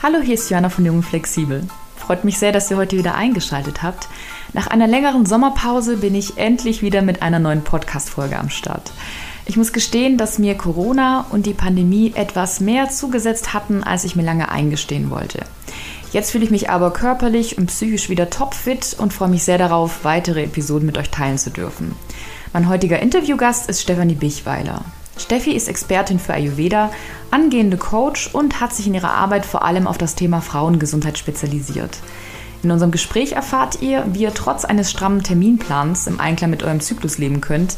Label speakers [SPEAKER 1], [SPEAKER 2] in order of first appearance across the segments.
[SPEAKER 1] Hallo, hier ist Joanna von Jungen Flexibel. Freut mich sehr, dass ihr heute wieder eingeschaltet habt. Nach einer längeren Sommerpause bin ich endlich wieder mit einer neuen Podcast-Folge am Start. Ich muss gestehen, dass mir Corona und die Pandemie etwas mehr zugesetzt hatten, als ich mir lange eingestehen wollte. Jetzt fühle ich mich aber körperlich und psychisch wieder topfit und freue mich sehr darauf, weitere Episoden mit euch teilen zu dürfen. Mein heutiger Interviewgast ist Stefanie Bichweiler. Steffi ist Expertin für Ayurveda, angehende Coach und hat sich in ihrer Arbeit vor allem auf das Thema Frauengesundheit spezialisiert. In unserem Gespräch erfahrt ihr, wie ihr trotz eines strammen Terminplans im Einklang mit eurem Zyklus leben könnt,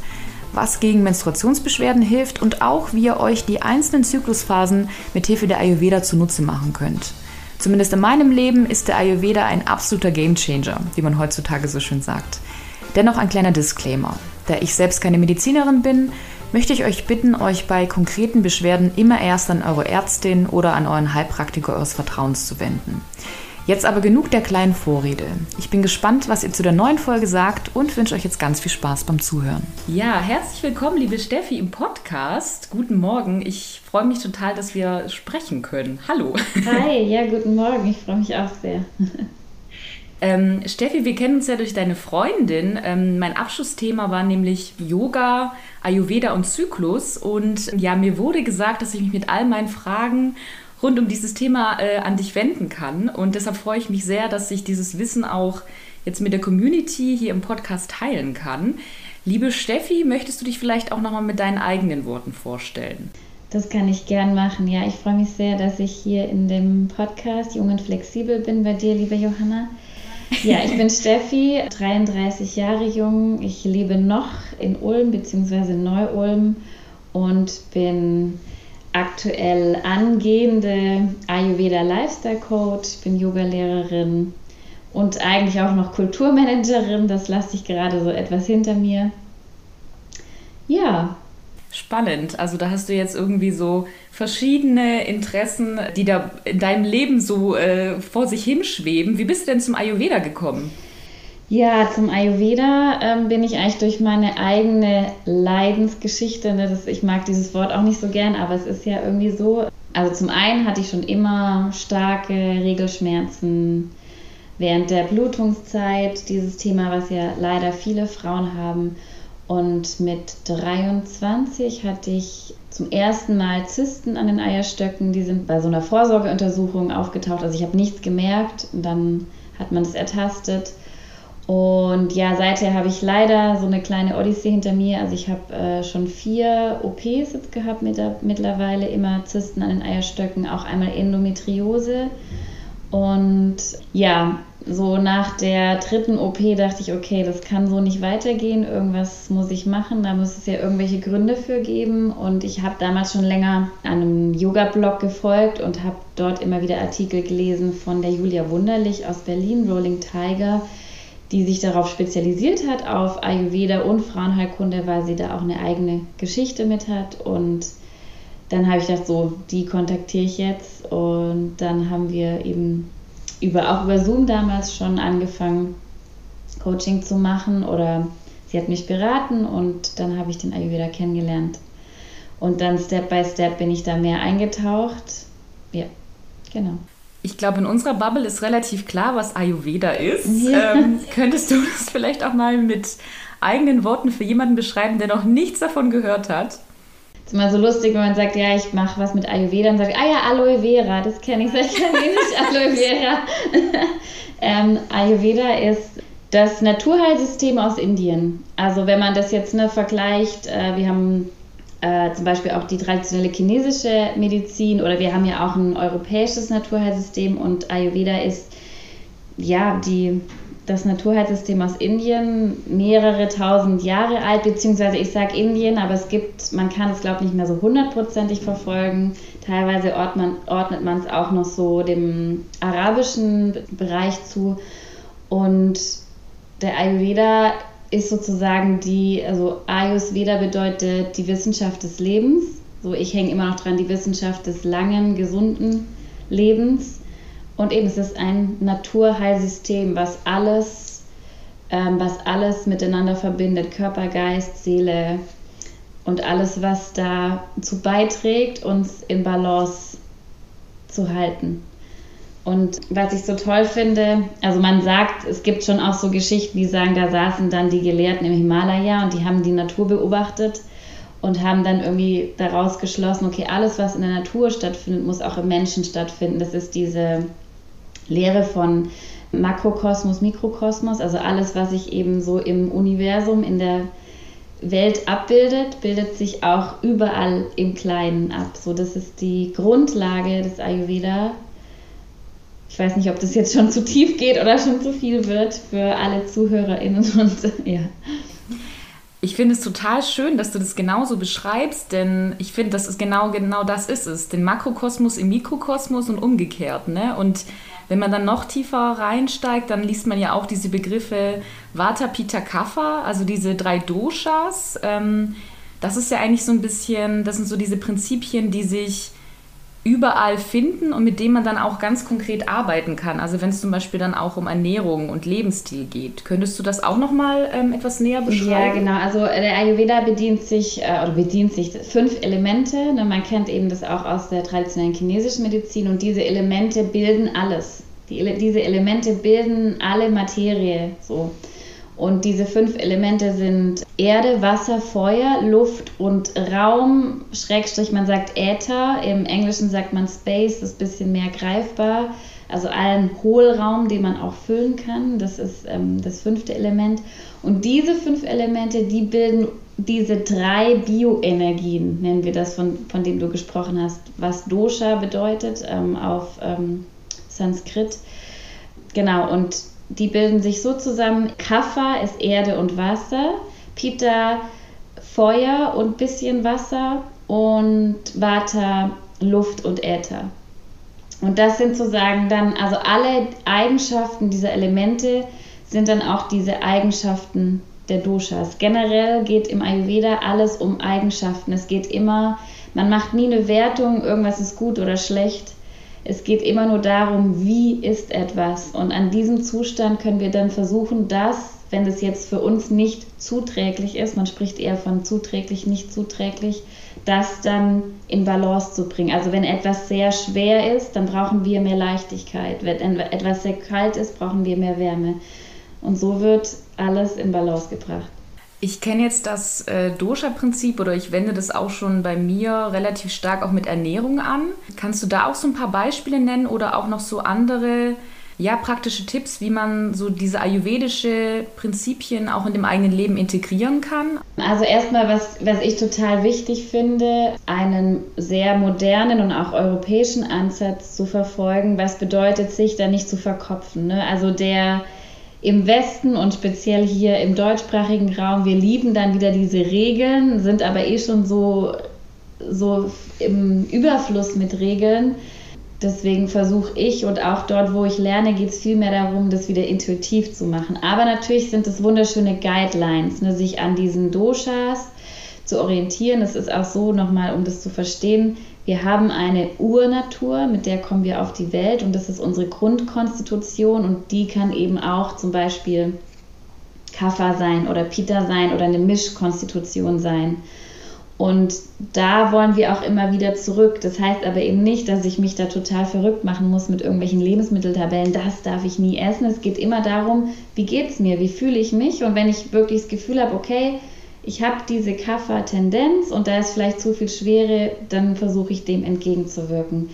[SPEAKER 1] was gegen Menstruationsbeschwerden hilft und auch, wie ihr euch die einzelnen Zyklusphasen mit Hilfe der Ayurveda zunutze machen könnt. Zumindest in meinem Leben ist der Ayurveda ein absoluter Gamechanger, wie man heutzutage so schön sagt. Dennoch ein kleiner Disclaimer. Da ich selbst keine Medizinerin bin, möchte ich euch bitten, euch bei konkreten Beschwerden immer erst an eure Ärztin oder an euren Heilpraktiker eures Vertrauens zu wenden. Jetzt aber genug der kleinen Vorrede. Ich bin gespannt, was ihr zu der neuen Folge sagt und wünsche euch jetzt ganz viel Spaß beim Zuhören. Ja, herzlich willkommen, liebe Steffi, im Podcast. Guten Morgen. Ich freue mich total, dass wir sprechen können. Hallo.
[SPEAKER 2] Hi, ja, guten Morgen. Ich freue mich auch sehr.
[SPEAKER 1] Ähm, Steffi, wir kennen uns ja durch deine Freundin. Ähm, mein Abschlussthema war nämlich Yoga, Ayurveda und Zyklus. Und ja, mir wurde gesagt, dass ich mich mit all meinen Fragen rund um dieses Thema äh, an dich wenden kann. Und deshalb freue ich mich sehr, dass ich dieses Wissen auch jetzt mit der Community hier im Podcast teilen kann. Liebe Steffi, möchtest du dich vielleicht auch nochmal mit deinen eigenen Worten vorstellen?
[SPEAKER 2] Das kann ich gern machen. Ja, ich freue mich sehr, dass ich hier in dem Podcast Jung und Flexibel bin bei dir, liebe Johanna. Ja, ich bin Steffi, 33 Jahre jung. Ich lebe noch in Ulm bzw. Neu-Ulm und bin aktuell angehende Ayurveda Lifestyle Coach, bin Yogalehrerin und eigentlich auch noch Kulturmanagerin. Das lasse ich gerade so etwas hinter mir. Ja,
[SPEAKER 1] Spannend. Also da hast du jetzt irgendwie so verschiedene Interessen, die da in deinem Leben so äh, vor sich hinschweben. Wie bist du denn zum Ayurveda gekommen?
[SPEAKER 2] Ja, zum Ayurveda ähm, bin ich eigentlich durch meine eigene Leidensgeschichte. Ne, das, ich mag dieses Wort auch nicht so gern, aber es ist ja irgendwie so. Also zum einen hatte ich schon immer starke Regelschmerzen während der Blutungszeit, dieses Thema, was ja leider viele Frauen haben. Und mit 23 hatte ich zum ersten Mal Zysten an den Eierstöcken. Die sind bei so einer Vorsorgeuntersuchung aufgetaucht. Also ich habe nichts gemerkt und dann hat man das ertastet. Und ja, seither habe ich leider so eine kleine Odyssee hinter mir. Also ich habe äh, schon vier OPs jetzt gehabt mit der, mittlerweile, immer Zysten an den Eierstöcken, auch einmal Endometriose. Und ja, so nach der dritten OP dachte ich, okay, das kann so nicht weitergehen, irgendwas muss ich machen, da muss es ja irgendwelche Gründe für geben. Und ich habe damals schon länger einem Yoga-Blog gefolgt und habe dort immer wieder Artikel gelesen von der Julia Wunderlich aus Berlin, Rolling Tiger, die sich darauf spezialisiert hat, auf Ayurveda und Frauenheilkunde, weil sie da auch eine eigene Geschichte mit hat. Und dann habe ich gedacht, so, die kontaktiere ich jetzt. Und dann haben wir eben über, auch über Zoom damals schon angefangen, Coaching zu machen oder sie hat mich beraten und dann habe ich den Ayurveda kennengelernt. Und dann Step by Step bin ich da mehr eingetaucht. Ja, genau.
[SPEAKER 1] Ich glaube, in unserer Bubble ist relativ klar, was Ayurveda ist. Ja. Ähm, könntest du das vielleicht auch mal mit eigenen Worten für jemanden beschreiben, der noch nichts davon gehört hat?
[SPEAKER 2] Ist immer so lustig, wenn man sagt, ja, ich mache was mit Ayurveda und sagt, ah ja, Aloe Vera, das kenne ich, sag ich nicht Aloe Vera. ähm, Ayurveda ist das Naturheilsystem aus Indien. Also wenn man das jetzt ne, vergleicht, äh, wir haben äh, zum Beispiel auch die traditionelle chinesische Medizin oder wir haben ja auch ein europäisches Naturheilsystem und Ayurveda ist ja die das Naturheilsystem aus Indien mehrere tausend Jahre alt, beziehungsweise ich sage Indien, aber es gibt, man kann es glaube ich nicht mehr so hundertprozentig verfolgen. Teilweise ordnet man es auch noch so dem arabischen Bereich zu. Und der Ayurveda ist sozusagen die, also Ayurveda bedeutet die Wissenschaft des Lebens. So, ich hänge immer noch dran, die Wissenschaft des langen, gesunden Lebens. Und eben es ist ein Naturheilsystem, was alles, ähm, was alles miteinander verbindet, Körper, Geist, Seele und alles, was dazu beiträgt, uns in Balance zu halten. Und was ich so toll finde, also man sagt, es gibt schon auch so Geschichten, die sagen, da saßen dann die Gelehrten im Himalaya und die haben die Natur beobachtet und haben dann irgendwie daraus geschlossen, okay, alles, was in der Natur stattfindet, muss auch im Menschen stattfinden. Das ist diese Lehre von Makrokosmos, Mikrokosmos, also alles, was sich eben so im Universum, in der Welt abbildet, bildet sich auch überall im Kleinen ab. So, das ist die Grundlage des Ayurveda. Ich weiß nicht, ob das jetzt schon zu tief geht oder schon zu viel wird für alle ZuhörerInnen und ja.
[SPEAKER 1] Ich finde es total schön, dass du das genauso beschreibst, denn ich finde, das ist genau, genau das ist es. Den Makrokosmos im Mikrokosmos und umgekehrt. Ne? Und wenn man dann noch tiefer reinsteigt, dann liest man ja auch diese Begriffe Vata, Pitta, Kapha, also diese drei Doshas. Ähm, das ist ja eigentlich so ein bisschen, das sind so diese Prinzipien, die sich überall finden und mit dem man dann auch ganz konkret arbeiten kann. Also wenn es zum Beispiel dann auch um Ernährung und Lebensstil geht. Könntest du das auch nochmal ähm, etwas näher beschreiben?
[SPEAKER 2] Ja, genau. Also der Ayurveda bedient sich äh, oder bedient sich fünf Elemente. Ne? Man kennt eben das auch aus der traditionellen chinesischen Medizin und diese Elemente bilden alles. Die, diese Elemente bilden alle Materie. So. Und diese fünf Elemente sind Erde, Wasser, Feuer, Luft und Raum, Schrägstrich, man sagt Äther, im Englischen sagt man Space, das ist ein bisschen mehr greifbar. Also allen Hohlraum, den man auch füllen kann, das ist ähm, das fünfte Element. Und diese fünf Elemente, die bilden diese drei Bioenergien, nennen wir das, von, von dem du gesprochen hast, was Dosha bedeutet ähm, auf ähm, Sanskrit. Genau, und die bilden sich so zusammen. Kapha ist Erde und Wasser, Pitta Feuer und bisschen Wasser und Vata Luft und Äther. Und das sind sozusagen dann, also alle Eigenschaften dieser Elemente sind dann auch diese Eigenschaften der Doshas. Generell geht im Ayurveda alles um Eigenschaften. Es geht immer, man macht nie eine Wertung, irgendwas ist gut oder schlecht, es geht immer nur darum, wie ist etwas. Und an diesem Zustand können wir dann versuchen, das, wenn es jetzt für uns nicht zuträglich ist, man spricht eher von zuträglich, nicht zuträglich, das dann in Balance zu bringen. Also wenn etwas sehr schwer ist, dann brauchen wir mehr Leichtigkeit. Wenn etwas sehr kalt ist, brauchen wir mehr Wärme. Und so wird alles in Balance gebracht.
[SPEAKER 1] Ich kenne jetzt das äh, Dosha-Prinzip oder ich wende das auch schon bei mir relativ stark auch mit Ernährung an. Kannst du da auch so ein paar Beispiele nennen oder auch noch so andere ja, praktische Tipps, wie man so diese ayurvedische Prinzipien auch in dem eigenen Leben integrieren kann?
[SPEAKER 2] Also erstmal, was, was ich total wichtig finde, einen sehr modernen und auch europäischen Ansatz zu verfolgen. Was bedeutet, sich da nicht zu verkopfen? Ne? Also der im Westen und speziell hier im deutschsprachigen Raum, wir lieben dann wieder diese Regeln, sind aber eh schon so, so im Überfluss mit Regeln. Deswegen versuche ich und auch dort, wo ich lerne, geht es viel mehr darum, das wieder intuitiv zu machen. Aber natürlich sind es wunderschöne Guidelines, ne, sich an diesen Doshas zu orientieren. Es ist auch so, nochmal, um das zu verstehen, wir haben eine Urnatur, mit der kommen wir auf die Welt und das ist unsere Grundkonstitution und die kann eben auch zum Beispiel Kapha sein oder Pita sein oder eine Mischkonstitution sein. Und da wollen wir auch immer wieder zurück. Das heißt aber eben nicht, dass ich mich da total verrückt machen muss mit irgendwelchen Lebensmitteltabellen. Das darf ich nie essen. Es geht immer darum, wie geht es mir, wie fühle ich mich. Und wenn ich wirklich das Gefühl habe, okay, ich habe diese Kaffer-Tendenz und da ist vielleicht zu viel Schwere, dann versuche ich dem entgegenzuwirken.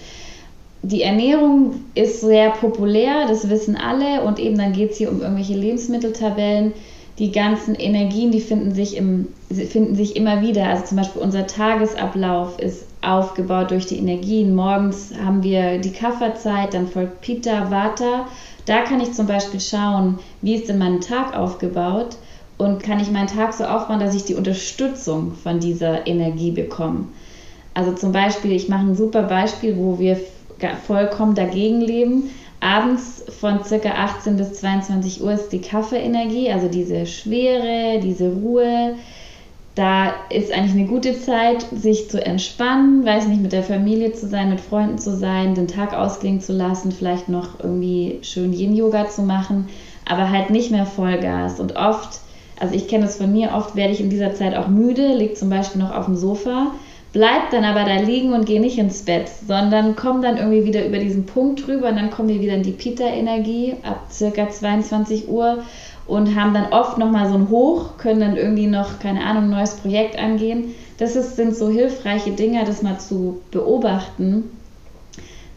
[SPEAKER 2] Die Ernährung ist sehr populär, das wissen alle, und eben dann geht es hier um irgendwelche Lebensmitteltabellen. Die ganzen Energien, die finden sich, im, finden sich immer wieder. Also zum Beispiel unser Tagesablauf ist aufgebaut durch die Energien. Morgens haben wir die Kafferzeit, dann folgt Pita, Vata. Da kann ich zum Beispiel schauen, wie ist denn mein Tag aufgebaut und kann ich meinen Tag so aufbauen, dass ich die Unterstützung von dieser Energie bekomme. Also zum Beispiel, ich mache ein super Beispiel, wo wir vollkommen dagegen leben. Abends von ca. 18 bis 22 Uhr ist die Kaffeeenergie, also diese Schwere, diese Ruhe. Da ist eigentlich eine gute Zeit, sich zu entspannen, weiß nicht, mit der Familie zu sein, mit Freunden zu sein, den Tag ausklingen zu lassen, vielleicht noch irgendwie schön Yin-Yoga zu machen, aber halt nicht mehr Vollgas. Und oft also ich kenne das von mir, oft werde ich in dieser Zeit auch müde, liege zum Beispiel noch auf dem Sofa, bleib dann aber da liegen und geh nicht ins Bett, sondern komm dann irgendwie wieder über diesen Punkt rüber und dann kommen wir wieder in die Pita-Energie ab circa 22 Uhr und haben dann oft nochmal so ein Hoch, können dann irgendwie noch, keine Ahnung, ein neues Projekt angehen. Das ist, sind so hilfreiche Dinge, das mal zu beobachten.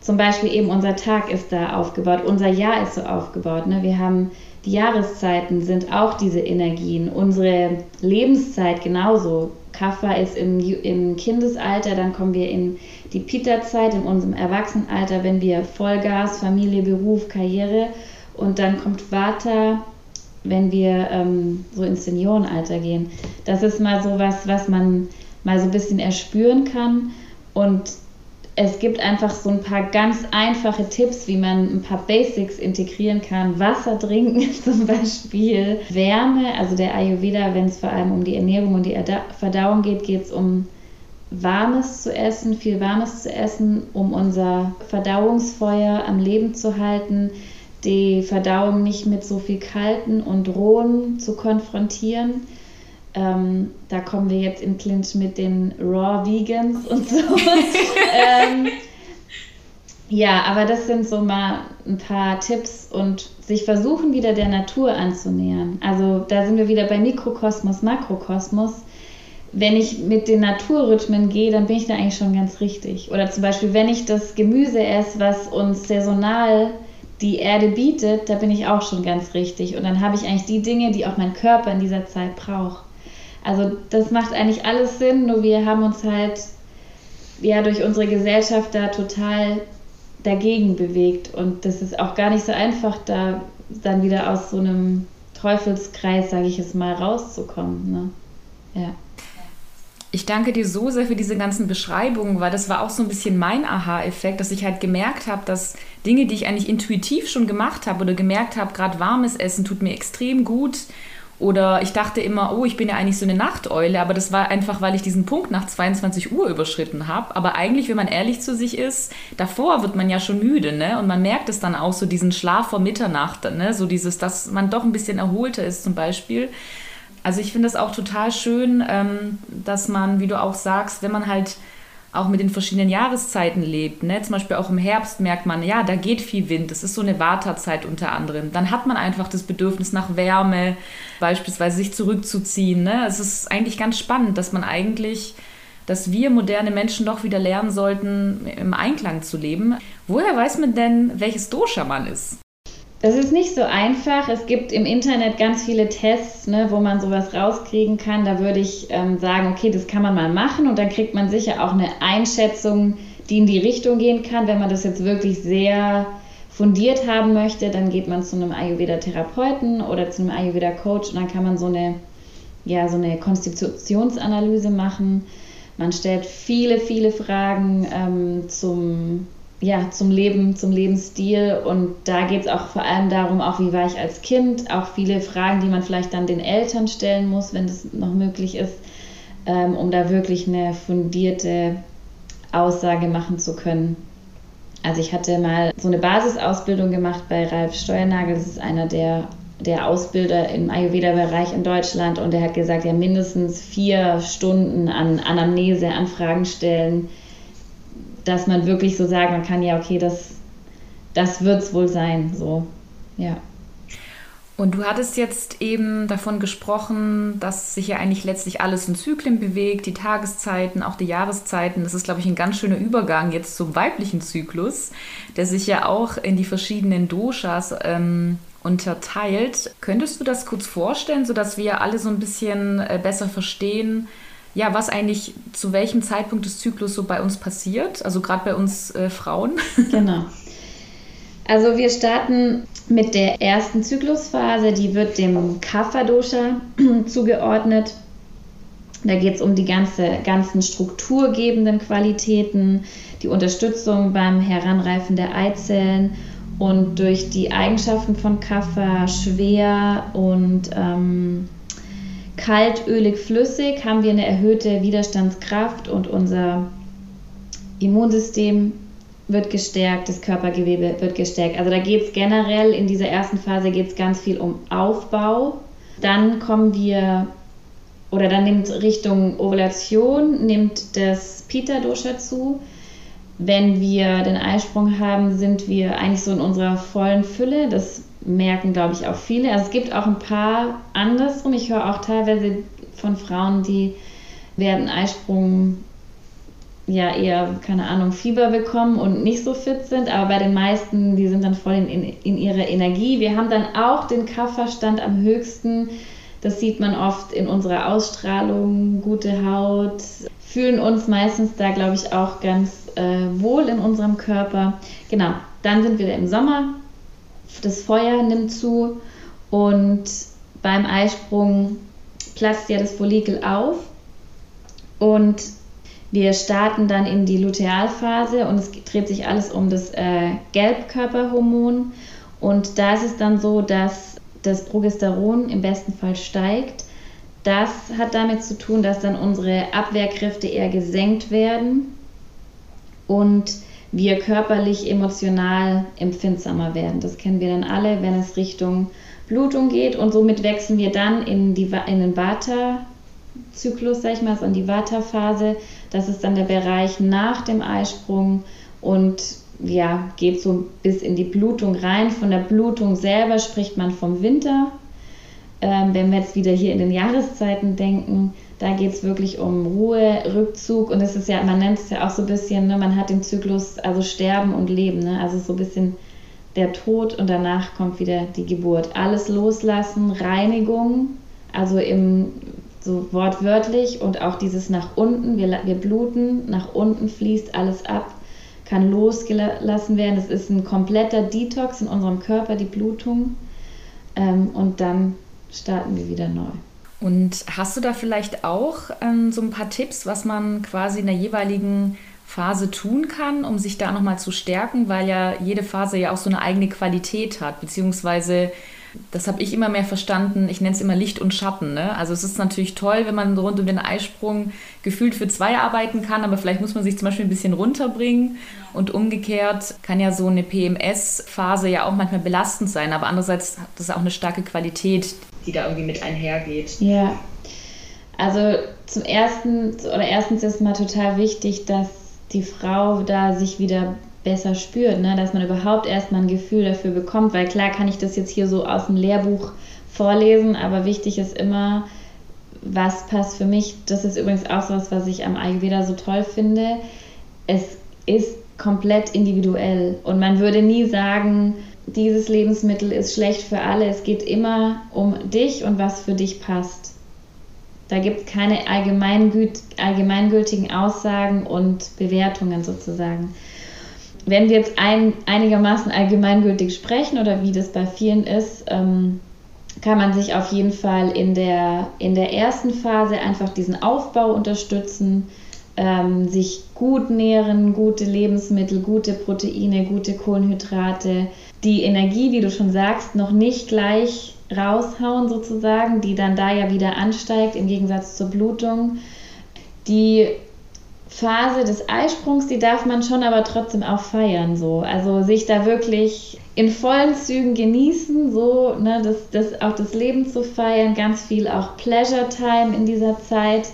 [SPEAKER 2] Zum Beispiel eben unser Tag ist da aufgebaut, unser Jahr ist so aufgebaut. Ne? Wir haben die Jahreszeiten sind auch diese Energien, unsere Lebenszeit genauso. Kaffa ist im, im Kindesalter, dann kommen wir in die Pita-Zeit, in unserem Erwachsenenalter, wenn wir Vollgas, Familie, Beruf, Karriere und dann kommt Vata, wenn wir ähm, so ins Seniorenalter gehen. Das ist mal so was, was man mal so ein bisschen erspüren kann und es gibt einfach so ein paar ganz einfache Tipps, wie man ein paar Basics integrieren kann. Wasser trinken zum Beispiel, Wärme, also der Ayurveda, wenn es vor allem um die Ernährung und die Verdauung geht, geht es um Warmes zu essen, viel Warmes zu essen, um unser Verdauungsfeuer am Leben zu halten, die Verdauung nicht mit so viel Kalten und Rohen zu konfrontieren ähm, da kommen wir jetzt in Clinch mit den Raw Vegans und so. ähm, ja, aber das sind so mal ein paar Tipps und sich versuchen wieder der Natur anzunähern. Also da sind wir wieder bei Mikrokosmos, Makrokosmos. Wenn ich mit den Naturrhythmen gehe, dann bin ich da eigentlich schon ganz richtig. Oder zum Beispiel, wenn ich das Gemüse esse, was uns saisonal die Erde bietet, da bin ich auch schon ganz richtig. Und dann habe ich eigentlich die Dinge, die auch mein Körper in dieser Zeit braucht. Also das macht eigentlich alles Sinn, nur wir haben uns halt ja durch unsere Gesellschaft da total dagegen bewegt und das ist auch gar nicht so einfach, da dann wieder aus so einem Teufelskreis, sage ich es mal, rauszukommen. Ne? Ja.
[SPEAKER 1] Ich danke dir so sehr für diese ganzen Beschreibungen, weil das war auch so ein bisschen mein Aha-Effekt, dass ich halt gemerkt habe, dass Dinge, die ich eigentlich intuitiv schon gemacht habe oder gemerkt habe, gerade warmes Essen tut mir extrem gut oder ich dachte immer, oh, ich bin ja eigentlich so eine Nachteule, aber das war einfach, weil ich diesen Punkt nach 22 Uhr überschritten habe. Aber eigentlich, wenn man ehrlich zu sich ist, davor wird man ja schon müde, ne? Und man merkt es dann auch so, diesen Schlaf vor Mitternacht, ne? So dieses, dass man doch ein bisschen erholter ist zum Beispiel. Also ich finde es auch total schön, ähm, dass man, wie du auch sagst, wenn man halt auch mit den verschiedenen Jahreszeiten lebt. Ne? Zum Beispiel auch im Herbst merkt man, ja, da geht viel Wind. Das ist so eine Wartezeit unter anderem. Dann hat man einfach das Bedürfnis nach Wärme, beispielsweise sich zurückzuziehen. Ne? Es ist eigentlich ganz spannend, dass man eigentlich, dass wir moderne Menschen doch wieder lernen sollten, im Einklang zu leben. Woher weiß man denn, welches Dosha man ist?
[SPEAKER 2] Das ist nicht so einfach. Es gibt im Internet ganz viele Tests, ne, wo man sowas rauskriegen kann. Da würde ich ähm, sagen, okay, das kann man mal machen und dann kriegt man sicher auch eine Einschätzung, die in die Richtung gehen kann. Wenn man das jetzt wirklich sehr fundiert haben möchte, dann geht man zu einem Ayurveda-Therapeuten oder zu einem Ayurveda-Coach und dann kann man so eine, ja, so eine Konstitutionsanalyse machen. Man stellt viele, viele Fragen ähm, zum ja, zum Leben, zum Lebensstil. Und da geht es auch vor allem darum, auch wie war ich als Kind, auch viele Fragen, die man vielleicht dann den Eltern stellen muss, wenn das noch möglich ist, ähm, um da wirklich eine fundierte Aussage machen zu können. Also ich hatte mal so eine Basisausbildung gemacht bei Ralf Steuernagel, das ist einer der, der Ausbilder im Ayurveda-Bereich in Deutschland und der hat gesagt, ja mindestens vier Stunden an Anamnese, an Fragen stellen, dass man wirklich so sagen kann, ja, okay, das, das wird es wohl sein. So, ja.
[SPEAKER 1] Und du hattest jetzt eben davon gesprochen, dass sich ja eigentlich letztlich alles in Zyklen bewegt, die Tageszeiten, auch die Jahreszeiten. Das ist, glaube ich, ein ganz schöner Übergang jetzt zum weiblichen Zyklus, der sich ja auch in die verschiedenen Doshas ähm, unterteilt. Könntest du das kurz vorstellen, sodass wir alle so ein bisschen äh, besser verstehen, ja, was eigentlich zu welchem Zeitpunkt des Zyklus so bei uns passiert, also gerade bei uns äh, Frauen.
[SPEAKER 2] Genau. Also wir starten mit der ersten Zyklusphase, die wird dem Kapha-Dosha zugeordnet. Da geht es um die ganze, ganzen strukturgebenden Qualitäten, die Unterstützung beim Heranreifen der Eizellen und durch die Eigenschaften von Kapha schwer und ähm, kalt, ölig, flüssig haben wir eine erhöhte Widerstandskraft und unser Immunsystem wird gestärkt, das Körpergewebe wird gestärkt. Also da geht es generell in dieser ersten Phase geht ganz viel um Aufbau. Dann kommen wir oder dann nimmt Richtung Ovulation, nimmt das Pitta-Dosha zu. Wenn wir den Eisprung haben, sind wir eigentlich so in unserer vollen Fülle. Das merken, glaube ich, auch viele. Also es gibt auch ein paar andersrum. Ich höre auch teilweise von Frauen, die werden Eisprung ja eher, keine Ahnung, Fieber bekommen und nicht so fit sind, aber bei den meisten, die sind dann voll in, in, in ihrer Energie. Wir haben dann auch den Kafferstand am höchsten. Das sieht man oft in unserer Ausstrahlung, gute Haut, fühlen uns meistens da, glaube ich, auch ganz äh, wohl in unserem Körper. Genau, dann sind wir im Sommer. Das Feuer nimmt zu und beim Eisprung platzt ja das Follikel auf und wir starten dann in die Lutealphase und es dreht sich alles um das äh, Gelbkörperhormon. Und da ist es dann so, dass das Progesteron im besten Fall steigt. Das hat damit zu tun, dass dann unsere Abwehrkräfte eher gesenkt werden und wir körperlich, emotional empfindsamer werden. Das kennen wir dann alle, wenn es Richtung Blutung geht und somit wechseln wir dann in, die, in den Vata Zyklus, sag ich mal, so in die Vata-Phase. Das ist dann der Bereich nach dem Eisprung und ja, geht so bis in die Blutung rein. Von der Blutung selber spricht man vom Winter. Ähm, wenn wir jetzt wieder hier in den Jahreszeiten denken, da geht es wirklich um Ruhe, Rückzug und es ist ja, man nennt es ja auch so ein bisschen, ne, man hat den Zyklus, also Sterben und Leben, ne? also so ein bisschen der Tod und danach kommt wieder die Geburt. Alles loslassen, Reinigung, also im so wortwörtlich und auch dieses nach unten, wir, wir bluten, nach unten fließt alles ab, kann losgelassen werden. Es ist ein kompletter Detox in unserem Körper, die Blutung. Ähm, und dann starten wir wieder neu.
[SPEAKER 1] Und hast du da vielleicht auch ähm, so ein paar Tipps, was man quasi in der jeweiligen Phase tun kann, um sich da nochmal zu stärken, weil ja jede Phase ja auch so eine eigene Qualität hat, beziehungsweise das habe ich immer mehr verstanden. Ich nenne es immer Licht und Schatten. Ne? Also es ist natürlich toll, wenn man rund um den Eisprung gefühlt für zwei arbeiten kann, aber vielleicht muss man sich zum Beispiel ein bisschen runterbringen. Und umgekehrt kann ja so eine PMS-Phase ja auch manchmal belastend sein, aber andererseits hat das auch eine starke Qualität, die da irgendwie mit einhergeht.
[SPEAKER 2] Ja. Also zum ersten oder erstens ist mal total wichtig, dass die Frau da sich wieder besser spürt, ne? dass man überhaupt erstmal ein Gefühl dafür bekommt, weil klar kann ich das jetzt hier so aus dem Lehrbuch vorlesen, aber wichtig ist immer, was passt für mich. Das ist übrigens auch so was, was ich am Ayurveda so toll finde. Es ist komplett individuell und man würde nie sagen, dieses Lebensmittel ist schlecht für alle. Es geht immer um dich und was für dich passt. Da gibt es keine allgemeingültigen Aussagen und Bewertungen sozusagen wenn wir jetzt ein, einigermaßen allgemeingültig sprechen oder wie das bei vielen ist, ähm, kann man sich auf jeden Fall in der, in der ersten Phase einfach diesen Aufbau unterstützen, ähm, sich gut nähren, gute Lebensmittel, gute Proteine, gute Kohlenhydrate, die Energie, wie du schon sagst, noch nicht gleich raushauen sozusagen, die dann da ja wieder ansteigt im Gegensatz zur Blutung, die Phase des Eisprungs, die darf man schon aber trotzdem auch feiern, so. Also sich da wirklich in vollen Zügen genießen, so, ne, das, das, auch das Leben zu feiern, ganz viel auch Pleasure Time in dieser Zeit.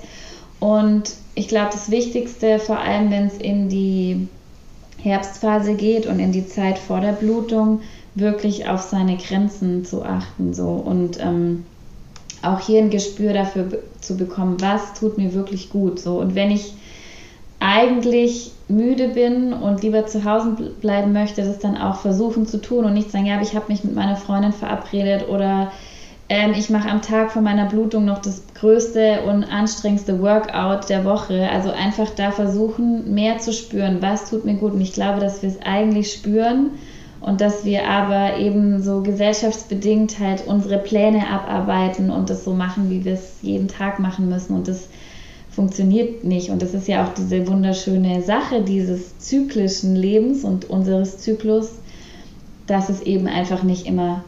[SPEAKER 2] Und ich glaube, das Wichtigste, vor allem wenn es in die Herbstphase geht und in die Zeit vor der Blutung, wirklich auf seine Grenzen zu achten, so. Und ähm, auch hier ein Gespür dafür zu bekommen, was tut mir wirklich gut, so. Und wenn ich eigentlich müde bin und lieber zu Hause bleiben möchte, das dann auch versuchen zu tun und nicht sagen, ja, ich habe mich mit meiner Freundin verabredet oder ähm, ich mache am Tag vor meiner Blutung noch das größte und anstrengendste Workout der Woche. Also einfach da versuchen, mehr zu spüren, was tut mir gut. Und ich glaube, dass wir es eigentlich spüren und dass wir aber eben so gesellschaftsbedingt halt unsere Pläne abarbeiten und das so machen, wie wir es jeden Tag machen müssen. Und das funktioniert nicht. Und das ist ja auch diese wunderschöne Sache dieses zyklischen Lebens und unseres Zyklus, dass es eben einfach nicht immer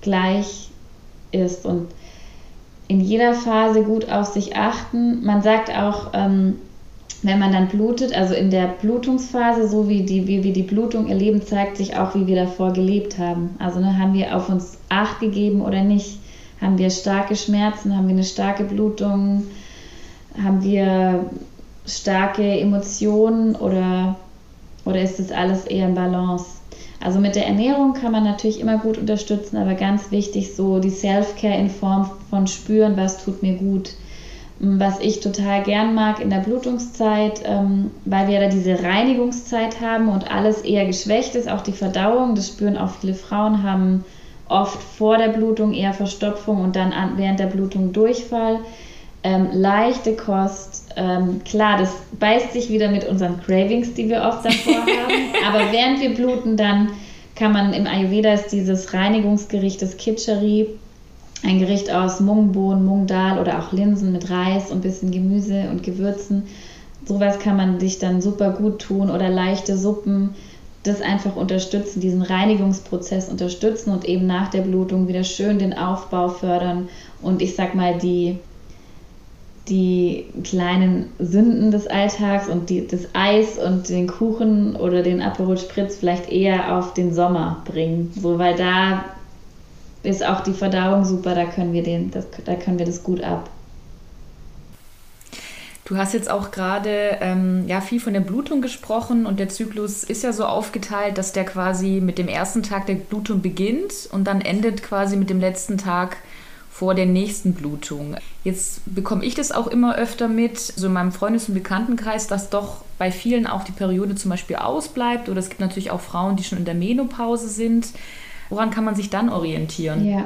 [SPEAKER 2] gleich ist und in jeder Phase gut auf sich achten. Man sagt auch, ähm, wenn man dann blutet, also in der Blutungsphase, so wie, die, wie wir die Blutung erleben, zeigt sich auch, wie wir davor gelebt haben. Also ne, haben wir auf uns Acht gegeben oder nicht? Haben wir starke Schmerzen? Haben wir eine starke Blutung? Haben wir starke Emotionen oder, oder ist das alles eher in Balance? Also mit der Ernährung kann man natürlich immer gut unterstützen, aber ganz wichtig so die Self-Care in Form von spüren, was tut mir gut. Was ich total gern mag in der Blutungszeit, ähm, weil wir da diese Reinigungszeit haben und alles eher geschwächt ist, auch die Verdauung, das spüren auch viele Frauen, haben oft vor der Blutung eher Verstopfung und dann an, während der Blutung Durchfall. Ähm, leichte Kost, ähm, klar, das beißt sich wieder mit unseren Cravings, die wir oft davor haben, aber während wir bluten, dann kann man im Ayurveda ist dieses Reinigungsgericht, das Kitchari, ein Gericht aus Mungbohnen, Mungdal oder auch Linsen mit Reis und ein bisschen Gemüse und Gewürzen. Sowas kann man sich dann super gut tun oder leichte Suppen. Das einfach unterstützen, diesen Reinigungsprozess unterstützen und eben nach der Blutung wieder schön den Aufbau fördern und ich sag mal die, die kleinen Sünden des Alltags und die, das Eis und den Kuchen oder den Aperol Spritz vielleicht eher auf den Sommer bringen. So, weil da ist auch die Verdauung super, da können wir, den, das, da können wir das gut ab.
[SPEAKER 1] Du hast jetzt auch gerade ähm, ja, viel von der Blutung gesprochen und der Zyklus ist ja so aufgeteilt, dass der quasi mit dem ersten Tag der Blutung beginnt und dann endet quasi mit dem letzten Tag vor der nächsten Blutung. Jetzt bekomme ich das auch immer öfter mit, so in meinem Freundes- und Bekanntenkreis, dass doch bei vielen auch die Periode zum Beispiel ausbleibt oder es gibt natürlich auch Frauen, die schon in der Menopause sind. Woran kann man sich dann orientieren?
[SPEAKER 2] Ja.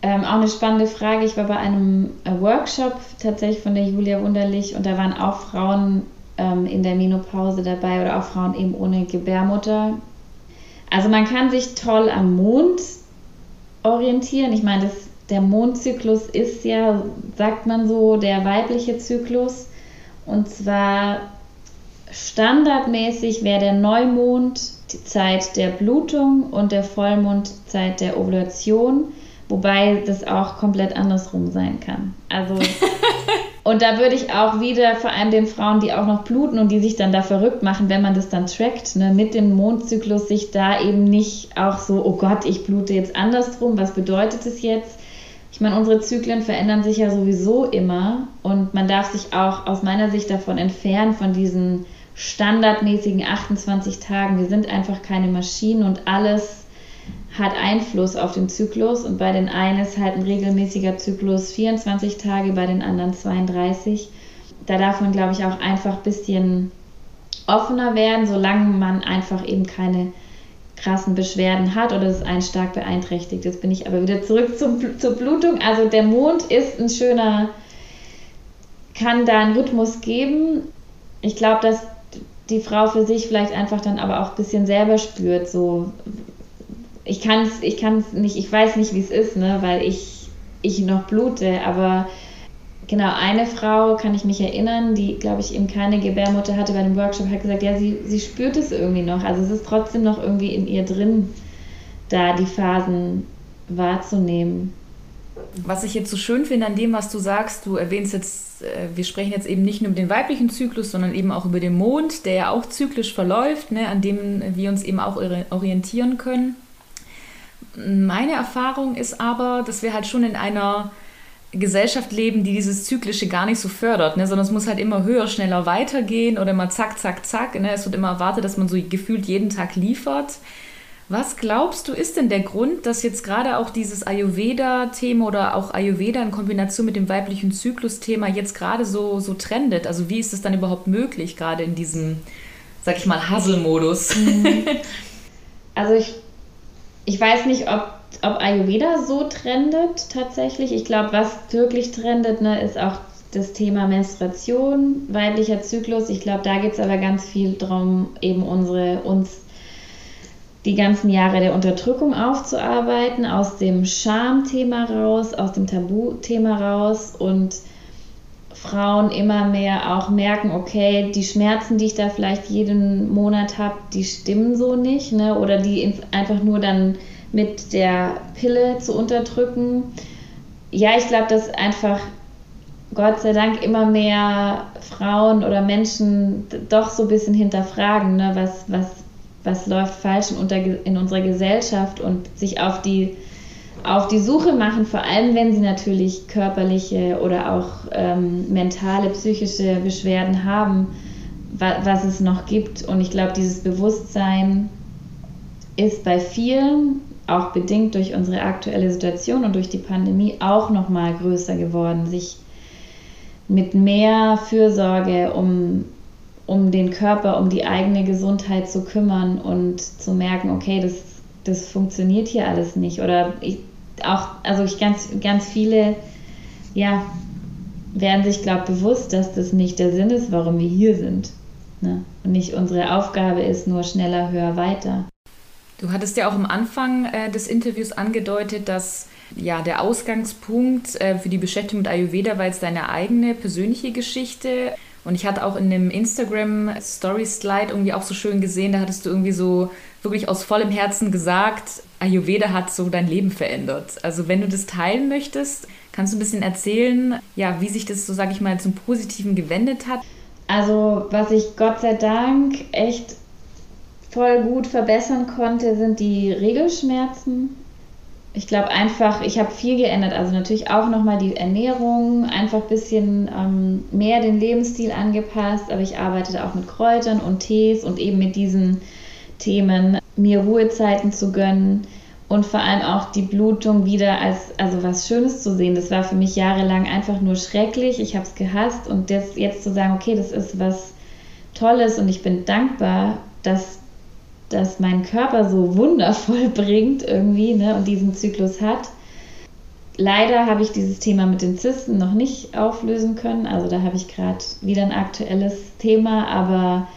[SPEAKER 2] Ähm, auch eine spannende Frage. Ich war bei einem äh, Workshop tatsächlich von der Julia Wunderlich und da waren auch Frauen ähm, in der Menopause dabei oder auch Frauen eben ohne Gebärmutter. Also man kann sich toll am Mond orientieren. Ich meine, das, der Mondzyklus ist ja, sagt man so, der weibliche Zyklus. Und zwar standardmäßig wäre der Neumond die Zeit der Blutung und der Vollmond Zeit der Ovulation, wobei das auch komplett andersrum sein kann. Also und da würde ich auch wieder vor allem den Frauen, die auch noch bluten und die sich dann da verrückt machen, wenn man das dann trackt, ne, mit dem Mondzyklus sich da eben nicht auch so, oh Gott, ich blute jetzt andersrum, was bedeutet es jetzt? Ich meine, unsere Zyklen verändern sich ja sowieso immer und man darf sich auch aus meiner Sicht davon entfernen, von diesen standardmäßigen 28 Tagen. Wir sind einfach keine Maschinen und alles hat Einfluss auf den Zyklus und bei den einen ist halt ein regelmäßiger Zyklus 24 Tage, bei den anderen 32. Da darf man, glaube ich, auch einfach ein bisschen offener werden, solange man einfach eben keine krassen Beschwerden hat oder es einen stark beeinträchtigt. Jetzt bin ich aber wieder zurück zum, zur Blutung. Also der Mond ist ein schöner, kann da einen Rhythmus geben. Ich glaube, dass die Frau für sich vielleicht einfach dann aber auch ein bisschen selber spürt, so ich kann es ich kann's nicht, ich weiß nicht, wie es ist, ne, weil ich, ich noch blute, aber genau, eine Frau kann ich mich erinnern, die, glaube ich, eben keine Gebärmutter hatte bei dem Workshop, hat gesagt, ja, sie, sie spürt es irgendwie noch, also es ist trotzdem noch irgendwie in ihr drin, da die Phasen wahrzunehmen.
[SPEAKER 1] Was ich jetzt so schön finde an dem, was du sagst, du erwähnst jetzt, äh, wir sprechen jetzt eben nicht nur über den weiblichen Zyklus, sondern eben auch über den Mond, der ja auch zyklisch verläuft, ne, an dem wir uns eben auch orientieren können. Meine Erfahrung ist aber, dass wir halt schon in einer Gesellschaft leben, die dieses Zyklische gar nicht so fördert, ne? sondern es muss halt immer höher, schneller weitergehen oder immer zack, zack, zack. Ne? Es wird immer erwartet, dass man so gefühlt jeden Tag liefert. Was glaubst du, ist denn der Grund, dass jetzt gerade auch dieses Ayurveda-Thema oder auch Ayurveda in Kombination mit dem weiblichen Zyklus-Thema jetzt gerade so, so trendet? Also wie ist es dann überhaupt möglich, gerade in diesem, sag ich mal, Hustle-Modus? Mhm.
[SPEAKER 2] Also ich, ich weiß nicht, ob, ob Ayurveda so trendet tatsächlich. Ich glaube, was wirklich trendet, ne, ist auch das Thema Menstruation, weiblicher Zyklus. Ich glaube, da geht es aber ganz viel darum, eben unsere uns die ganzen Jahre der Unterdrückung aufzuarbeiten, aus dem Schamthema raus, aus dem Tabuthema raus und Frauen immer mehr auch merken, okay, die Schmerzen, die ich da vielleicht jeden Monat habe, die stimmen so nicht, ne? oder die einfach nur dann mit der Pille zu unterdrücken. Ja, ich glaube, dass einfach Gott sei Dank immer mehr Frauen oder Menschen doch so ein bisschen hinterfragen, ne? was, was was läuft falsch in, unter, in unserer Gesellschaft und sich auf die auf die Suche machen, vor allem wenn sie natürlich körperliche oder auch ähm, mentale, psychische Beschwerden haben, wa was es noch gibt. Und ich glaube, dieses Bewusstsein ist bei vielen, auch bedingt durch unsere aktuelle Situation und durch die Pandemie, auch noch mal größer geworden, sich mit mehr Fürsorge um, um den Körper, um die eigene Gesundheit zu kümmern und zu merken, okay, das, das funktioniert hier alles nicht. Oder ich, auch, also ich ganz, ganz viele, ja, werden sich, glaube ich, bewusst, dass das nicht der Sinn ist, warum wir hier sind. Ne? Und nicht unsere Aufgabe ist nur schneller, höher, weiter.
[SPEAKER 1] Du hattest ja auch am Anfang äh, des Interviews angedeutet, dass ja der Ausgangspunkt äh, für die Beschäftigung mit Ayurveda war jetzt deine eigene persönliche Geschichte. Und ich hatte auch in dem Instagram Story Slide irgendwie auch so schön gesehen, da hattest du irgendwie so wirklich aus vollem Herzen gesagt, Ayurveda hat so dein Leben verändert. Also wenn du das teilen möchtest, kannst du ein bisschen erzählen, ja, wie sich das so, sage ich mal, zum Positiven gewendet hat.
[SPEAKER 2] Also was ich Gott sei Dank echt voll gut verbessern konnte, sind die Regelschmerzen. Ich glaube einfach, ich habe viel geändert. Also natürlich auch nochmal die Ernährung, einfach ein bisschen ähm, mehr den Lebensstil angepasst. Aber ich arbeite auch mit Kräutern und Tees und eben mit diesen Themen, mir Ruhezeiten zu gönnen und vor allem auch die Blutung wieder als also was Schönes zu sehen. Das war für mich jahrelang einfach nur schrecklich. Ich habe es gehasst und das jetzt zu sagen, okay, das ist was Tolles und ich bin dankbar, dass das mein Körper so wundervoll bringt irgendwie ne, und diesen Zyklus hat. Leider habe ich dieses Thema mit den Zysten noch nicht auflösen können. Also da habe ich gerade wieder ein aktuelles Thema, aber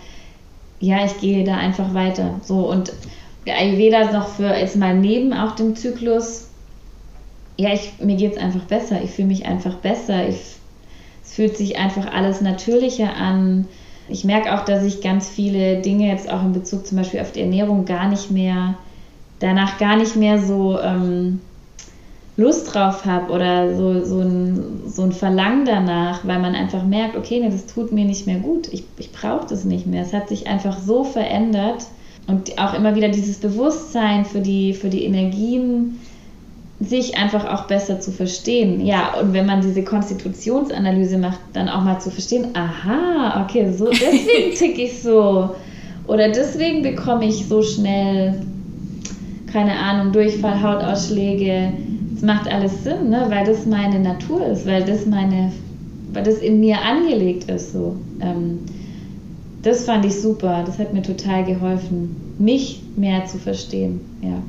[SPEAKER 2] ja, ich gehe da einfach weiter. So und der Ayurveda noch für jetzt mal neben auch dem Zyklus. Ja, ich, mir geht es einfach besser. Ich fühle mich einfach besser. Ich, es fühlt sich einfach alles natürlicher an ich merke auch, dass ich ganz viele Dinge jetzt auch in Bezug zum Beispiel auf die Ernährung gar nicht mehr, danach gar nicht mehr so ähm, Lust drauf habe oder so, so, ein, so ein Verlangen danach, weil man einfach merkt, okay, nee, das tut mir nicht mehr gut, ich, ich brauche das nicht mehr. Es hat sich einfach so verändert und auch immer wieder dieses Bewusstsein für die, für die Energien, sich einfach auch besser zu verstehen. Ja, und wenn man diese Konstitutionsanalyse macht, dann auch mal zu verstehen, aha, okay, so deswegen tick ich so. Oder deswegen bekomme ich so schnell, keine Ahnung, Durchfall, Hautausschläge. Das macht alles Sinn, ne? weil das meine Natur ist, weil das meine, weil das in mir angelegt ist. So. Ähm, das fand ich super. Das hat mir total geholfen, mich mehr zu verstehen. Ja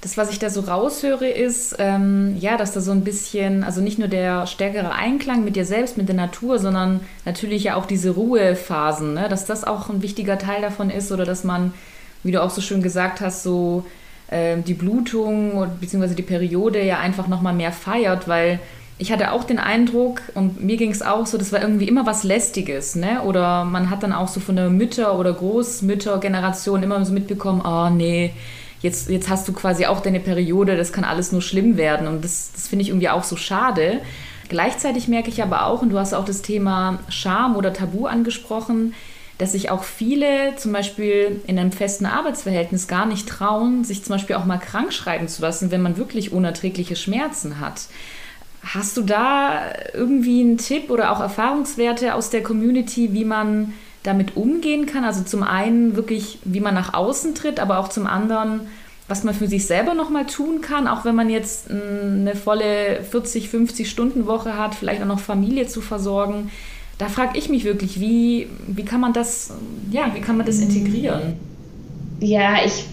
[SPEAKER 1] das, was ich da so raushöre, ist, ähm, ja, dass da so ein bisschen, also nicht nur der stärkere Einklang mit dir selbst, mit der Natur, sondern natürlich ja auch diese Ruhephasen, ne? dass das auch ein wichtiger Teil davon ist oder dass man, wie du auch so schön gesagt hast, so äh, die Blutung bzw. die Periode ja einfach nochmal mehr feiert, weil ich hatte auch den Eindruck, und mir ging es auch so, das war irgendwie immer was Lästiges, ne? Oder man hat dann auch so von der Mütter- oder Großmüttergeneration immer so mitbekommen, oh nee, jetzt, jetzt hast du quasi auch deine Periode, das kann alles nur schlimm werden. Und das, das finde ich irgendwie auch so schade. Gleichzeitig merke ich aber auch, und du hast auch das Thema Scham oder Tabu angesprochen, dass sich auch viele zum Beispiel in einem festen Arbeitsverhältnis gar nicht trauen, sich zum Beispiel auch mal krank schreiben zu lassen, wenn man wirklich unerträgliche Schmerzen hat. Hast du da irgendwie einen Tipp oder auch Erfahrungswerte aus der Community, wie man damit umgehen kann. Also zum einen wirklich, wie man nach außen tritt, aber auch zum anderen, was man für sich selber nochmal tun kann, auch wenn man jetzt eine volle 40, 50 Stunden Woche hat, vielleicht auch noch Familie zu versorgen. Da frage ich mich wirklich, wie, wie kann man das, ja, wie kann man das integrieren?
[SPEAKER 2] Ja, ich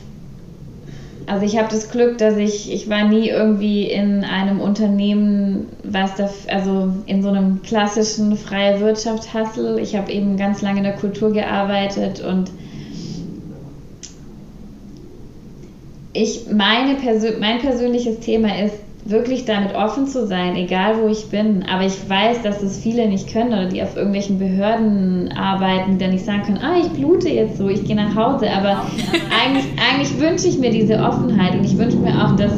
[SPEAKER 2] also ich habe das Glück, dass ich, ich war nie irgendwie in einem Unternehmen, was da, also in so einem klassischen freie Wirtschaft Hustle. Ich habe eben ganz lange in der Kultur gearbeitet und ich, meine Persön mein persönliches Thema ist, wirklich damit offen zu sein, egal wo ich bin. Aber ich weiß, dass das viele nicht können oder die auf irgendwelchen Behörden arbeiten, die dann nicht sagen können, ah, ich blute jetzt so, ich gehe nach Hause. Aber eigentlich, eigentlich wünsche ich mir diese Offenheit und ich wünsche mir auch, dass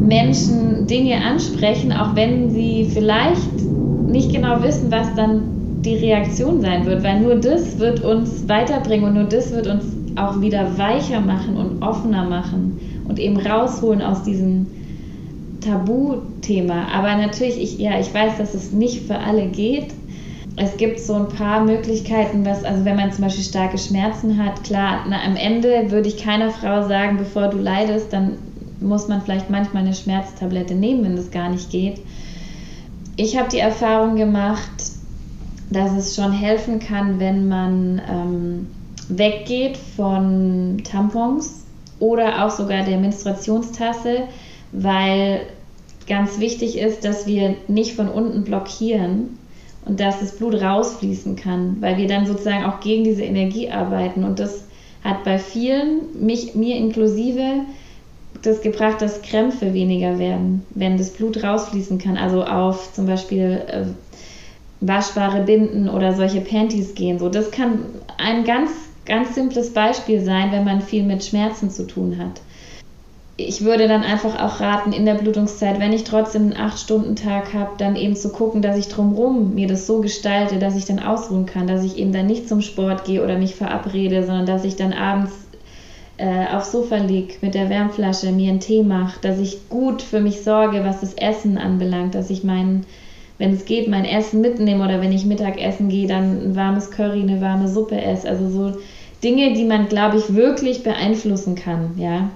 [SPEAKER 2] Menschen Dinge ansprechen, auch wenn sie vielleicht nicht genau wissen, was dann die Reaktion sein wird, weil nur das wird uns weiterbringen und nur das wird uns auch wieder weicher machen und offener machen und eben rausholen aus diesem Tabuthema. Aber natürlich, ich, ja, ich weiß, dass es nicht für alle geht. Es gibt so ein paar Möglichkeiten, was, also wenn man zum Beispiel starke Schmerzen hat, klar, na, am Ende würde ich keiner Frau sagen, bevor du leidest, dann muss man vielleicht manchmal eine Schmerztablette nehmen, wenn das gar nicht geht. Ich habe die Erfahrung gemacht, dass es schon helfen kann, wenn man ähm, weggeht von Tampons oder auch sogar der Menstruationstasse, weil ganz wichtig ist, dass wir nicht von unten blockieren und dass das Blut rausfließen kann, weil wir dann sozusagen auch gegen diese Energie arbeiten. Und das hat bei vielen, mich, mir inklusive, das gebracht, dass Krämpfe weniger werden, wenn das Blut rausfließen kann. Also auf zum Beispiel äh, waschbare Binden oder solche Panties gehen. So, das kann ein ganz, ganz simples Beispiel sein, wenn man viel mit Schmerzen zu tun hat. Ich würde dann einfach auch raten, in der Blutungszeit, wenn ich trotzdem einen 8-Stunden-Tag habe, dann eben zu gucken, dass ich drumherum mir das so gestalte, dass ich dann ausruhen kann, dass ich eben dann nicht zum Sport gehe oder mich verabrede, sondern dass ich dann abends äh, aufs Sofa liege mit der Wärmflasche, mir einen Tee mache, dass ich gut für mich sorge, was das Essen anbelangt, dass ich meinen wenn es geht, mein Essen mitnehme oder wenn ich Mittagessen gehe, dann ein warmes Curry, eine warme Suppe esse. Also so Dinge, die man, glaube ich, wirklich beeinflussen kann, ja.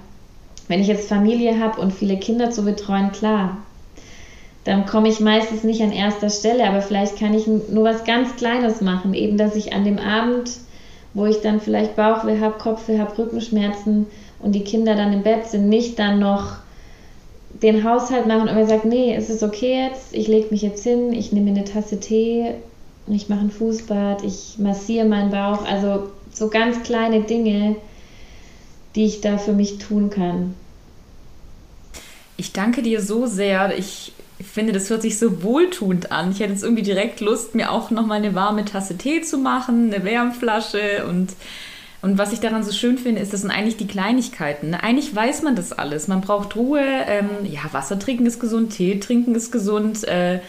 [SPEAKER 2] Wenn ich jetzt Familie habe und viele Kinder zu betreuen, klar, dann komme ich meistens nicht an erster Stelle, aber vielleicht kann ich nur was ganz Kleines machen, eben dass ich an dem Abend, wo ich dann vielleicht Bauchweh habe, Kopfweh habe, Rückenschmerzen und die Kinder dann im Bett sind, nicht dann noch den Haushalt machen und mir sagt, nee, es ist okay jetzt, ich lege mich jetzt hin, ich nehme mir eine Tasse Tee, ich mache ein Fußbad, ich massiere meinen Bauch, also so ganz kleine Dinge, die ich da für mich tun kann.
[SPEAKER 1] Ich danke dir so sehr. Ich finde, das hört sich so wohltuend an. Ich hätte jetzt irgendwie direkt Lust, mir auch noch mal eine warme Tasse Tee zu machen, eine Wärmflasche und und was ich daran so schön finde, ist, das sind eigentlich die Kleinigkeiten. Ne? Eigentlich weiß man das alles. Man braucht Ruhe. Ähm, ja, Wasser trinken ist gesund, Tee trinken ist gesund. Äh,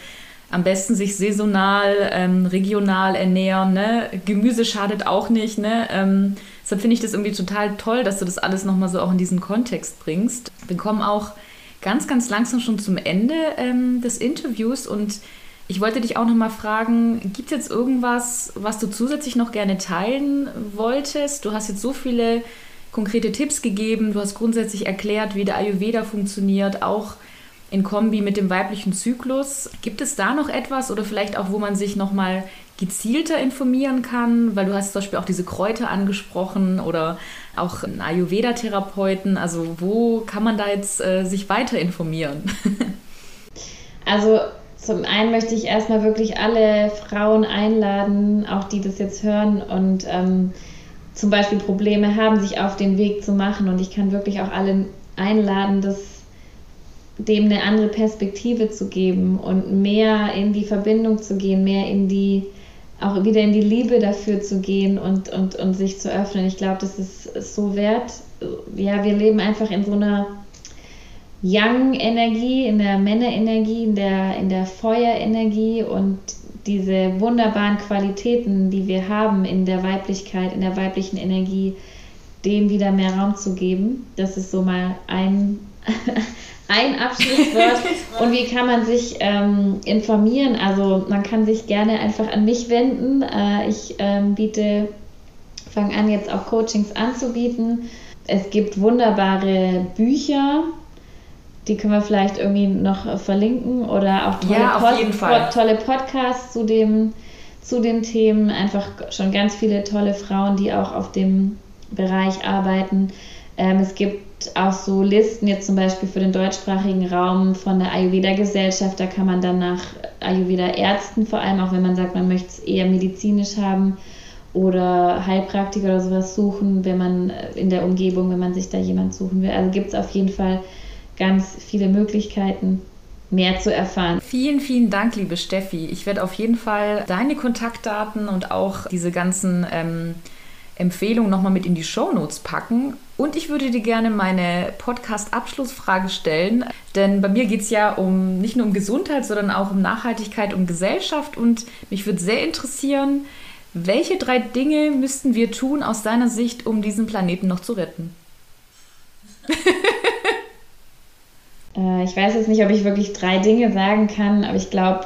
[SPEAKER 1] am besten sich saisonal, ähm, regional ernähren. Ne? Gemüse schadet auch nicht. Ne? Ähm, deshalb finde ich das irgendwie total toll, dass du das alles nochmal so auch in diesen Kontext bringst. Wir kommen auch ganz, ganz langsam schon zum Ende ähm, des Interviews und ich wollte dich auch noch mal fragen, gibt es jetzt irgendwas, was du zusätzlich noch gerne teilen wolltest? Du hast jetzt so viele konkrete Tipps gegeben, du hast grundsätzlich erklärt, wie der Ayurveda funktioniert, auch in Kombi mit dem weiblichen Zyklus. Gibt es da noch etwas oder vielleicht auch, wo man sich noch mal gezielter informieren kann? Weil du hast zum Beispiel auch diese Kräuter angesprochen oder auch Ayurveda-Therapeuten. Also wo kann man da jetzt äh, sich weiter informieren?
[SPEAKER 2] Also zum einen möchte ich erstmal wirklich alle Frauen einladen, auch die das jetzt hören und ähm, zum Beispiel Probleme haben, sich auf den Weg zu machen. Und ich kann wirklich auch alle einladen, das dem eine andere Perspektive zu geben und mehr in die Verbindung zu gehen, mehr in die, auch wieder in die Liebe dafür zu gehen und, und, und sich zu öffnen. Ich glaube, das ist, so wert. Ja, wir leben einfach in so einer Yang-Energie, in der Männerenergie, in der, in der Feuerenergie und diese wunderbaren Qualitäten, die wir haben in der Weiblichkeit, in der weiblichen Energie, dem wieder mehr Raum zu geben. Das ist so mal ein, ein Abschlusswort. Und wie kann man sich ähm, informieren? Also man kann sich gerne einfach an mich wenden. Äh, ich ähm, biete, fange an jetzt auch Coachings anzubieten. Es gibt wunderbare Bücher, die können wir vielleicht irgendwie noch verlinken oder auch tolle,
[SPEAKER 1] ja,
[SPEAKER 2] Pod tolle Podcasts zu, dem, zu den Themen. Einfach schon ganz viele tolle Frauen, die auch auf dem Bereich arbeiten. Ähm, es gibt auch so Listen, jetzt zum Beispiel für den deutschsprachigen Raum von der Ayurveda-Gesellschaft. Da kann man dann nach Ayurveda-Ärzten, vor allem auch wenn man sagt, man möchte es eher medizinisch haben oder Heilpraktiker oder sowas suchen, wenn man in der Umgebung, wenn man sich da jemand suchen will. Also gibt es auf jeden Fall ganz viele Möglichkeiten, mehr zu erfahren.
[SPEAKER 1] Vielen, vielen Dank, liebe Steffi. Ich werde auf jeden Fall deine Kontaktdaten und auch diese ganzen ähm, Empfehlungen nochmal mit in die Shownotes packen. Und ich würde dir gerne meine Podcast-Abschlussfrage stellen, denn bei mir geht es ja um nicht nur um Gesundheit, sondern auch um Nachhaltigkeit, um Gesellschaft. Und mich würde sehr interessieren, Welche drei Dinge müssten wir tun aus deiner Sicht, um diesen Planeten noch zu retten?
[SPEAKER 2] Äh, ich weiß jetzt nicht, ob ich wirklich drei Dinge sagen kann, aber ich glaube,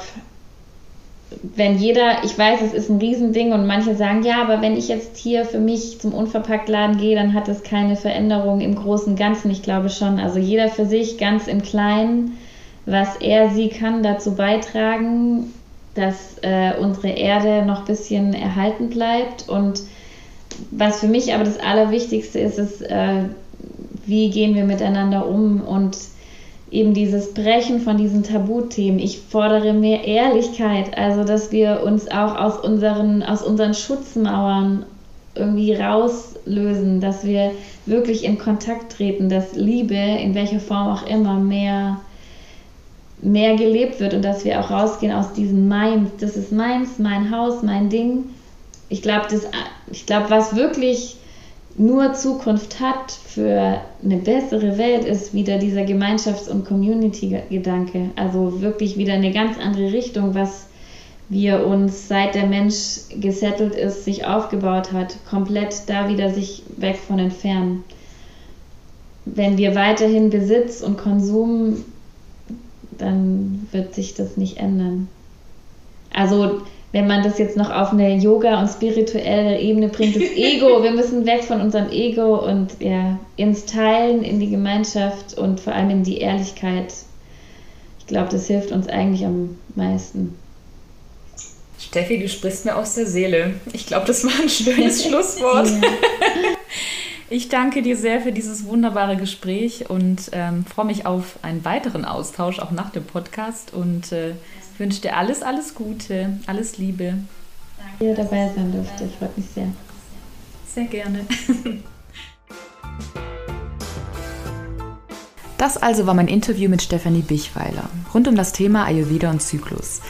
[SPEAKER 2] wenn jeder, ich weiß, es ist ein Riesending und manche sagen, ja, aber wenn ich jetzt hier für mich zum Unverpacktladen gehe, dann hat es keine Veränderung im großen Ganzen. Ich glaube schon. Also jeder für sich ganz im Kleinen, was er, sie kann dazu beitragen, dass äh, unsere Erde noch ein bisschen erhalten bleibt. Und was für mich aber das Allerwichtigste ist, ist, äh, wie gehen wir miteinander um und eben dieses Brechen von diesen Tabuthemen. Ich fordere mehr Ehrlichkeit, also dass wir uns auch aus unseren, aus unseren Schutzmauern irgendwie rauslösen, dass wir wirklich in Kontakt treten, dass Liebe in welcher Form auch immer mehr mehr gelebt wird und dass wir auch rausgehen aus diesem Meins, das ist meins, mein Haus, mein Ding. Ich glaube, ich glaube, was wirklich nur Zukunft hat für eine bessere Welt, ist wieder dieser Gemeinschafts- und Community-Gedanke. Also wirklich wieder eine ganz andere Richtung, was wir uns seit der Mensch gesettelt ist, sich aufgebaut hat, komplett da wieder sich weg von entfernen. Wenn wir weiterhin Besitz und Konsum dann wird sich das nicht ändern. Also wenn man das jetzt noch auf eine Yoga- und spirituelle Ebene bringt, das Ego, wir müssen weg von unserem Ego und ja, ins Teilen, in die Gemeinschaft und vor allem in die Ehrlichkeit. Ich glaube, das hilft uns eigentlich am meisten.
[SPEAKER 1] Steffi, du sprichst mir aus der Seele. Ich glaube, das war ein schönes Schlusswort. Ja. Ich danke dir sehr für dieses wunderbare Gespräch und ähm, freue mich auf einen weiteren Austausch auch nach dem Podcast und äh, wünsche dir alles, alles Gute, alles Liebe.
[SPEAKER 2] Danke, dass dabei sein durfte. Ich freue mich sehr.
[SPEAKER 1] Sehr gerne. Das also war mein Interview mit Stefanie Bichweiler rund um das Thema Ayurveda und Zyklus.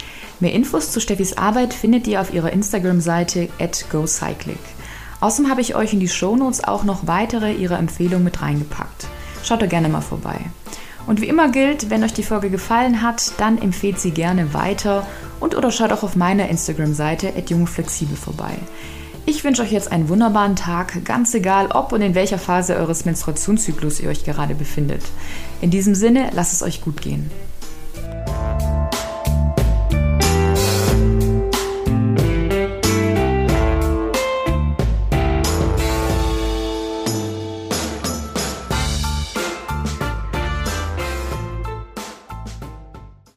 [SPEAKER 1] Mehr Infos zu Steffis Arbeit findet ihr auf ihrer Instagram-Seite at gocyclic. Außerdem habe ich euch in die Shownotes auch noch weitere ihrer Empfehlungen mit reingepackt. Schaut da gerne mal vorbei. Und wie immer gilt, wenn euch die Folge gefallen hat, dann empfehlt sie gerne weiter und oder schaut auch auf meiner Instagram-Seite @jungflexibel vorbei. Ich wünsche euch jetzt einen wunderbaren Tag, ganz egal, ob und in welcher Phase eures Menstruationszyklus ihr euch gerade befindet. In diesem Sinne, lasst es euch gut gehen.